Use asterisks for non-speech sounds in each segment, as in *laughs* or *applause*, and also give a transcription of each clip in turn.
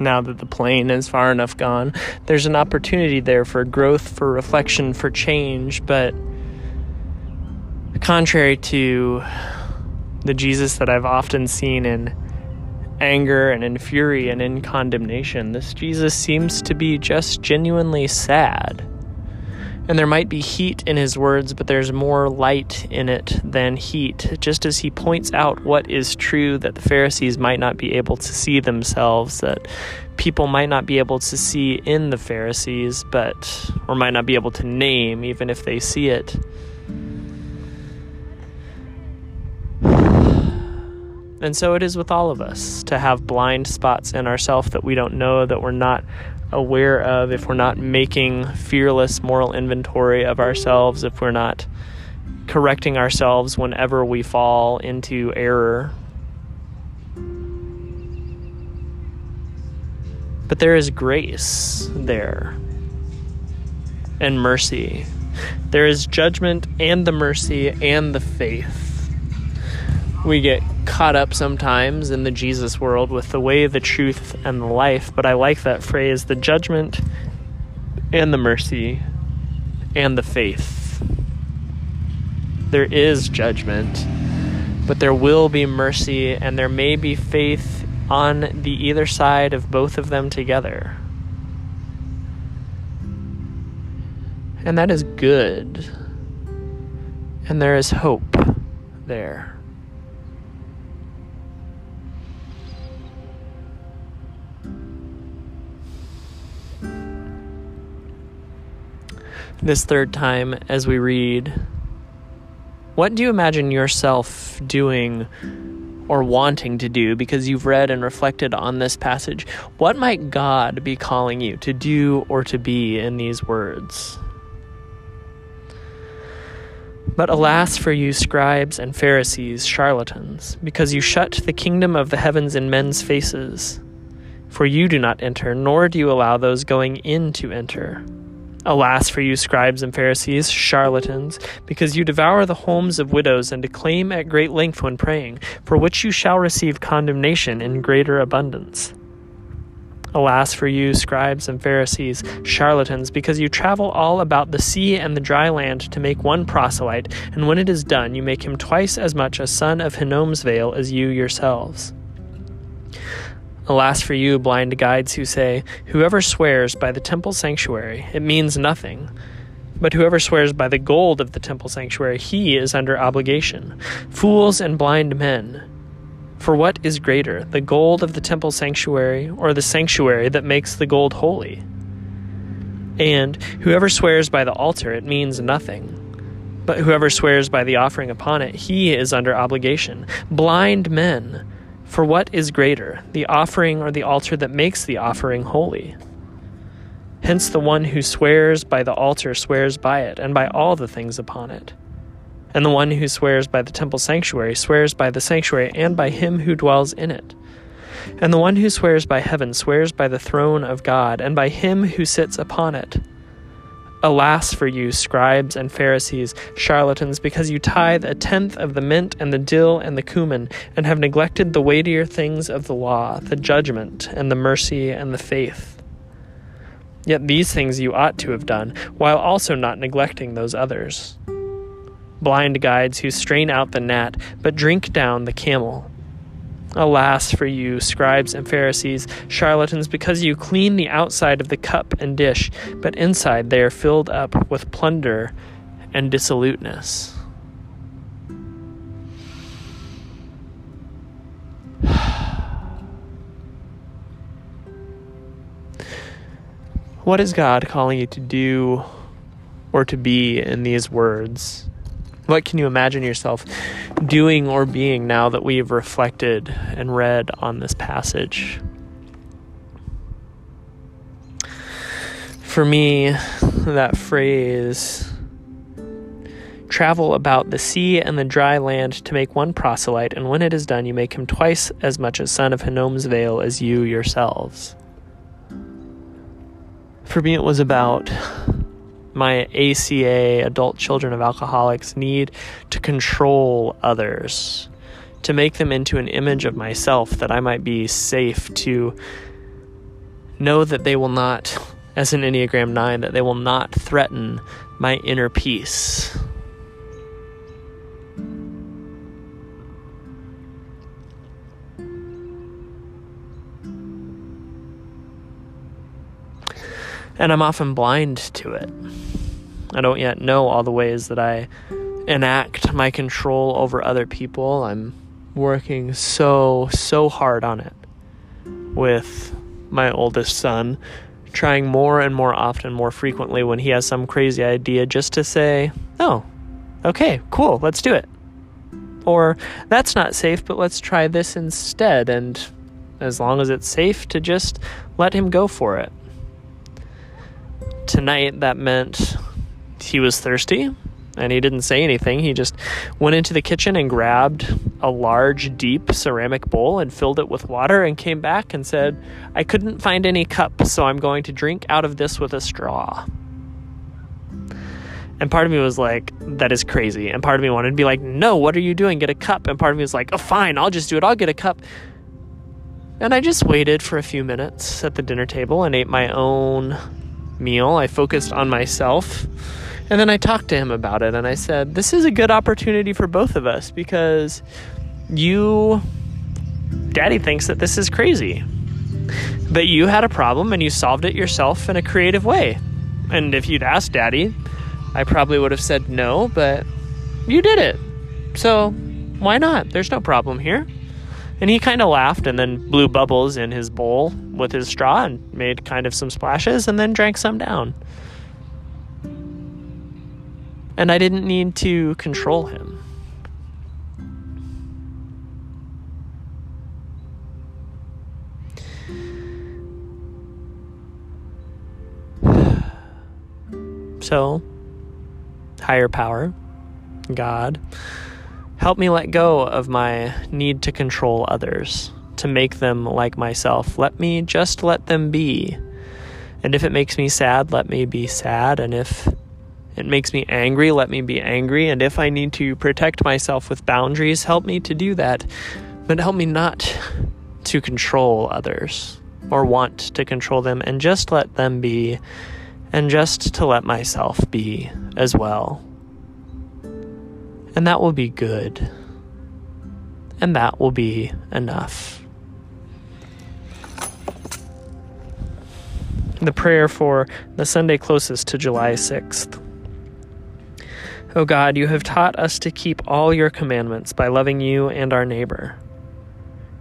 now that the plane is far enough gone. There's an opportunity there for growth, for reflection, for change, but contrary to the Jesus that I've often seen in anger and in fury and in condemnation, this Jesus seems to be just genuinely sad. And there might be heat in his words, but there's more light in it than heat, just as he points out what is true that the Pharisees might not be able to see themselves, that people might not be able to see in the Pharisees, but, or might not be able to name, even if they see it. And so it is with all of us to have blind spots in ourselves that we don't know, that we're not aware of, if we're not making fearless moral inventory of ourselves, if we're not correcting ourselves whenever we fall into error. But there is grace there and mercy. There is judgment and the mercy and the faith. We get caught up sometimes in the Jesus world with the way, the truth, and the life, but I like that phrase the judgment and the mercy and the faith. There is judgment, but there will be mercy, and there may be faith on the either side of both of them together. And that is good. And there is hope there. This third time as we read, what do you imagine yourself doing or wanting to do because you've read and reflected on this passage? What might God be calling you to do or to be in these words? But alas for you, scribes and Pharisees, charlatans, because you shut the kingdom of the heavens in men's faces. For you do not enter, nor do you allow those going in to enter. Alas for you, scribes and Pharisees, charlatans, because you devour the homes of widows and declaim at great length when praying, for which you shall receive condemnation in greater abundance. Alas for you, scribes and Pharisees, charlatans, because you travel all about the sea and the dry land to make one proselyte, and when it is done, you make him twice as much a son of Hinnom's Vale as you yourselves. Alas for you, blind guides who say, Whoever swears by the temple sanctuary, it means nothing. But whoever swears by the gold of the temple sanctuary, he is under obligation. Fools and blind men. For what is greater, the gold of the temple sanctuary, or the sanctuary that makes the gold holy? And whoever swears by the altar, it means nothing. But whoever swears by the offering upon it, he is under obligation. Blind men. For what is greater, the offering or the altar that makes the offering holy? Hence, the one who swears by the altar swears by it, and by all the things upon it. And the one who swears by the temple sanctuary swears by the sanctuary and by him who dwells in it. And the one who swears by heaven swears by the throne of God, and by him who sits upon it. Alas for you, scribes and Pharisees, charlatans, because you tithe a tenth of the mint and the dill and the cumin, and have neglected the weightier things of the law, the judgment, and the mercy, and the faith. Yet these things you ought to have done, while also not neglecting those others. Blind guides who strain out the gnat, but drink down the camel. Alas for you, scribes and Pharisees, charlatans, because you clean the outside of the cup and dish, but inside they are filled up with plunder and dissoluteness. *sighs* what is God calling you to do or to be in these words? What can you imagine yourself doing or being now that we've reflected and read on this passage? For me, that phrase, travel about the sea and the dry land to make one proselyte, and when it is done, you make him twice as much a son of Hinnom's Vale as you yourselves. For me, it was about my ACA, adult children of alcoholics, need to control others, to make them into an image of myself that I might be safe to know that they will not, as in Enneagram 9, that they will not threaten my inner peace. And I'm often blind to it. I don't yet know all the ways that I enact my control over other people. I'm working so, so hard on it with my oldest son, trying more and more often, more frequently when he has some crazy idea, just to say, oh, okay, cool, let's do it. Or, that's not safe, but let's try this instead. And as long as it's safe, to just let him go for it. Tonight, that meant he was thirsty and he didn't say anything. He just went into the kitchen and grabbed a large, deep ceramic bowl and filled it with water and came back and said, I couldn't find any cup, so I'm going to drink out of this with a straw. And part of me was like, that is crazy. And part of me wanted to be like, no, what are you doing? Get a cup. And part of me was like, oh, fine, I'll just do it. I'll get a cup. And I just waited for a few minutes at the dinner table and ate my own meal. I focused on myself and then I talked to him about it and I said, This is a good opportunity for both of us because you, daddy thinks that this is crazy. But you had a problem and you solved it yourself in a creative way. And if you'd asked daddy, I probably would have said no, but you did it. So why not? There's no problem here. And he kind of laughed and then blew bubbles in his bowl with his straw and made kind of some splashes and then drank some down and I didn't need to control him. *sighs* So, higher power, God, help me let go of my need to control others, to make them like myself. Let me just let them be. And if it makes me sad, let me be sad. And if it makes me angry, let me be angry. And if I need to protect myself with boundaries, help me to do that. But help me not to control others or want to control them and just let them be and just to let myself be as well. And that will be good. And that will be enough. The prayer for the Sunday closest to July 6th. O God, you have taught us to keep all your commandments by loving you and our neighbor.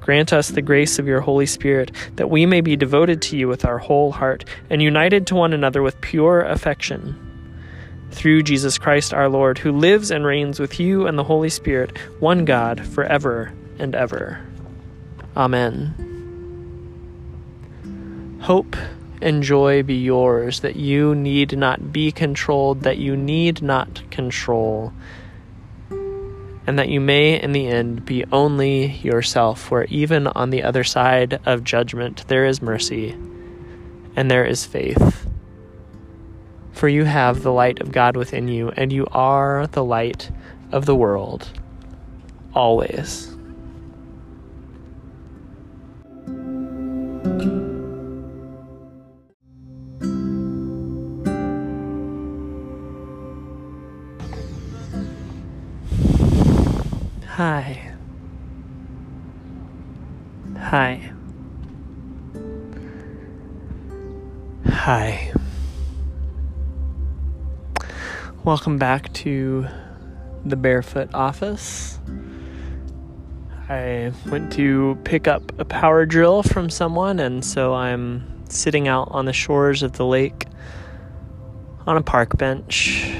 Grant us the grace of your Holy Spirit, that we may be devoted to you with our whole heart and united to one another with pure affection. Through Jesus Christ our Lord, who lives and reigns with you and the Holy Spirit, one God, forever and ever. Amen. Hope and joy be yours, that you need not be controlled, that you need not control, and that you may, in the end, be only yourself, for even on the other side of judgment there is mercy and there is faith. For you have the light of God within you, and you are the light of the world, always. Welcome back to the Barefoot office. I went to pick up a power drill from someone, and so I'm sitting out on the shores of the lake on a park bench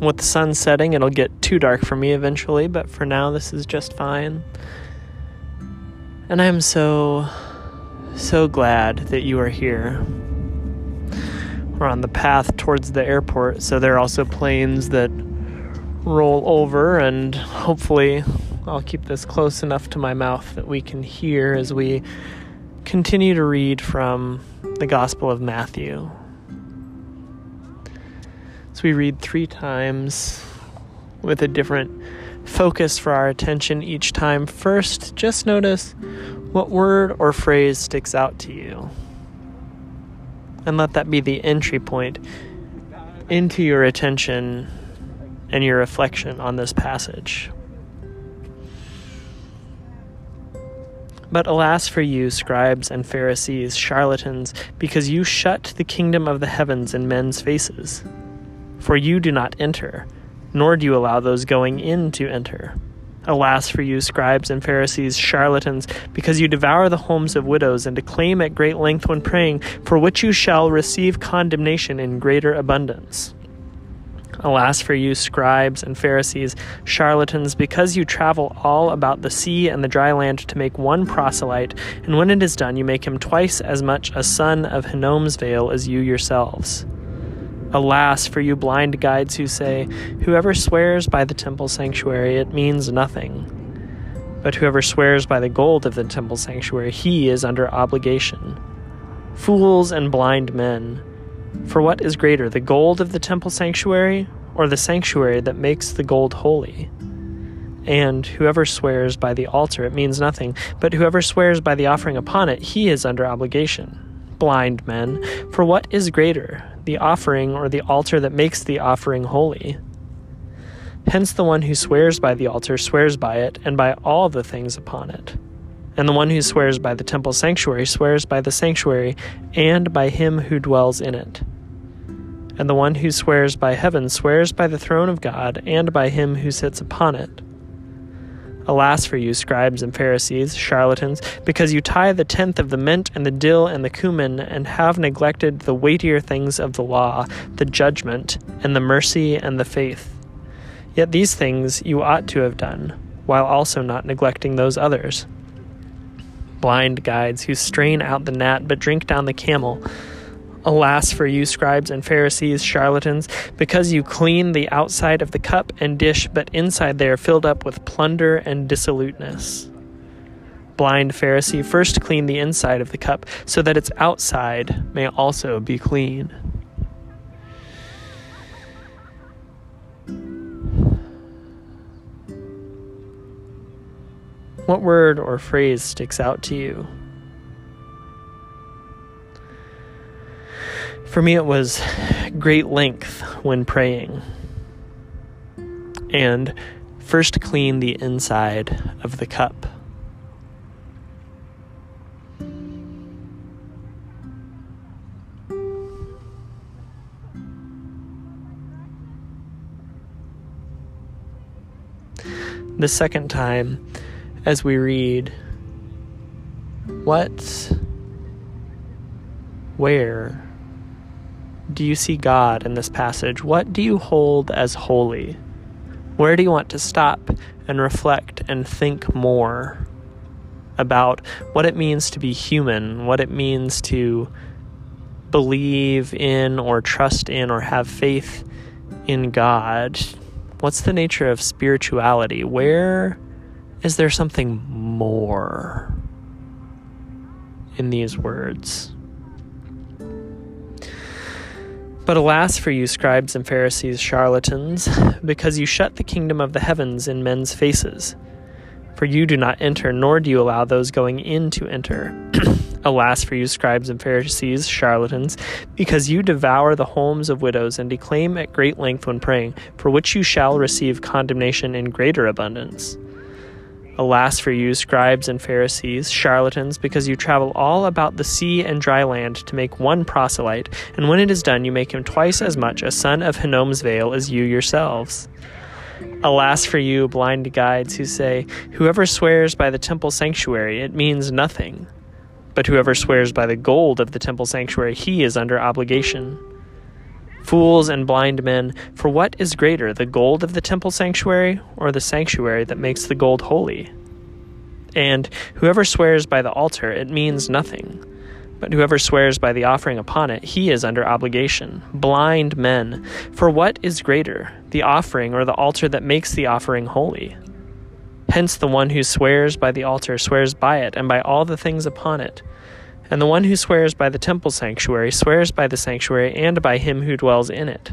with the sun setting, it'll get too dark for me eventually, but for now, this is just fine. And I'm so, so glad that you are here. We're on the path towards the airport, so there are also planes that roll over, and hopefully, I'll keep this close enough to my mouth that we can hear as we continue to read from the Gospel of Matthew. So we read three times with a different focus for our attention each time. First, just notice what word or phrase sticks out to you. And let that be the entry point into your attention and your reflection on this passage. But alas for you, scribes and Pharisees, charlatans, because you shut the kingdom of the heavens in men's faces. For you do not enter, nor do you allow those going in to enter. Alas for you, scribes and Pharisees, charlatans, because you devour the homes of widows and declaim at great length when praying, for which you shall receive condemnation in greater abundance. Alas for you, scribes and Pharisees, charlatans, because you travel all about the sea and the dry land to make one proselyte, and when it is done, you make him twice as much a son of Hinnom's Vale as you yourselves. Alas for you blind guides who say, Whoever swears by the temple sanctuary, it means nothing. But whoever swears by the gold of the temple sanctuary, he is under obligation. Fools and blind men, for what is greater, the gold of the temple sanctuary, or the sanctuary that makes the gold holy? And whoever swears by the altar, it means nothing, but whoever swears by the offering upon it, he is under obligation. Blind men, for what is greater, the offering or the altar that makes the offering holy? Hence, the one who swears by the altar swears by it and by all the things upon it. And the one who swears by the temple sanctuary swears by the sanctuary and by him who dwells in it. And the one who swears by heaven swears by the throne of God and by him who sits upon it. Alas for you, scribes and Pharisees, charlatans, because you tithe the tenth of the mint and the dill and the cumin, and have neglected the weightier things of the law, the judgment, and the mercy and the faith. Yet these things you ought to have done, while also not neglecting those others. Blind guides who strain out the gnat but drink down the camel. Alas for you, scribes and Pharisees, charlatans, because you clean the outside of the cup and dish, but inside they are filled up with plunder and dissoluteness. Blind Pharisee, first clean the inside of the cup, so that its outside may also be clean. What word or phrase sticks out to you? For me, it was great length when praying. And first clean the inside of the cup. The second time, as we read, what, where, do you see God in this passage? What do you hold as holy? Where do you want to stop and reflect and think more about what it means to be human, what it means to believe in or trust in or have faith in God? What's the nature of spirituality? Where is there something more in these words? But alas for you, scribes and Pharisees, charlatans, because you shut the kingdom of the heavens in men's faces. For you do not enter, nor do you allow those going in to enter. *clears throat* alas for you, scribes and Pharisees, charlatans, because you devour the homes of widows and declaim at great length when praying, for which you shall receive condemnation in greater abundance. Alas for you, scribes and Pharisees, charlatans, because you travel all about the sea and dry land to make one proselyte, and when it is done, you make him twice as much a son of Hinnom's Vale as you yourselves. Alas for you, blind guides, who say, Whoever swears by the temple sanctuary, it means nothing. But whoever swears by the gold of the temple sanctuary, he is under obligation. Fools and blind men, for what is greater, the gold of the temple sanctuary, or the sanctuary that makes the gold holy? And whoever swears by the altar, it means nothing. But whoever swears by the offering upon it, he is under obligation. Blind men, for what is greater, the offering or the altar that makes the offering holy? Hence, the one who swears by the altar swears by it and by all the things upon it. And the one who swears by the temple sanctuary swears by the sanctuary and by him who dwells in it.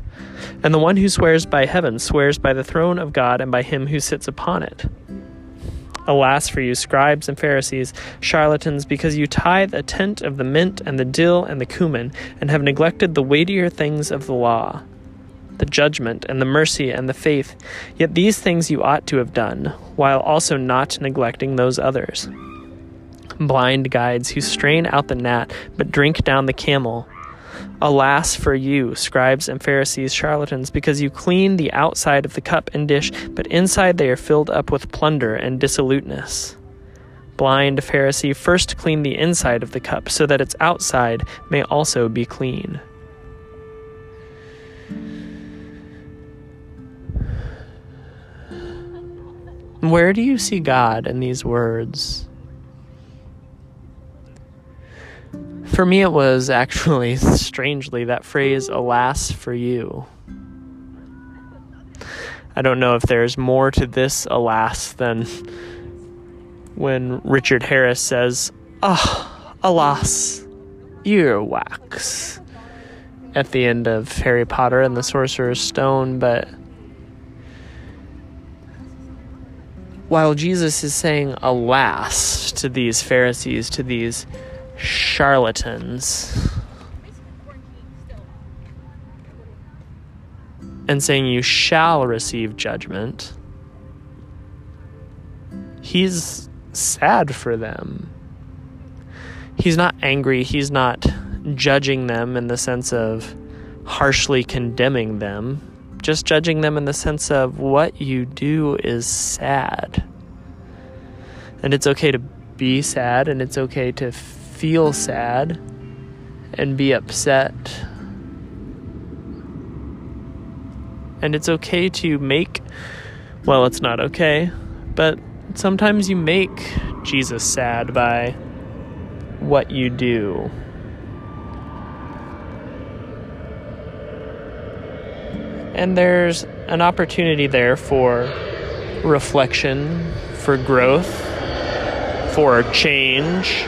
And the one who swears by heaven swears by the throne of God and by him who sits upon it. Alas for you, scribes and Pharisees, charlatans, because you tithe a tenth of the mint and the dill and the cumin, and have neglected the weightier things of the law, the judgment and the mercy and the faith. Yet these things you ought to have done, while also not neglecting those others. Blind guides who strain out the gnat, but drink down the camel. Alas for you, scribes and Pharisees, charlatans, because you clean the outside of the cup and dish, but inside they are filled up with plunder and dissoluteness. Blind Pharisee, first clean the inside of the cup, so that its outside may also be clean. Where do you see God in these words? For me, it was actually, *laughs* strangely, that phrase, alas for you. I don't know if there's more to this alas than when Richard Harris says, Ah, oh, alas, earwax at the end of Harry Potter and the Sorcerer's Stone, but while Jesus is saying alas to these Pharisees, to these charlatans and saying you shall receive judgment, he's sad for them. He's not angry, he's not judging them in the sense of harshly condemning them, just judging them in the sense of what you do is sad. And it's okay to be sad, and it's okay to feel sad and be upset. And it's okay to make, well, it's not okay, but sometimes you make Jesus sad by what you do. And there's an opportunity there for reflection, for growth, for change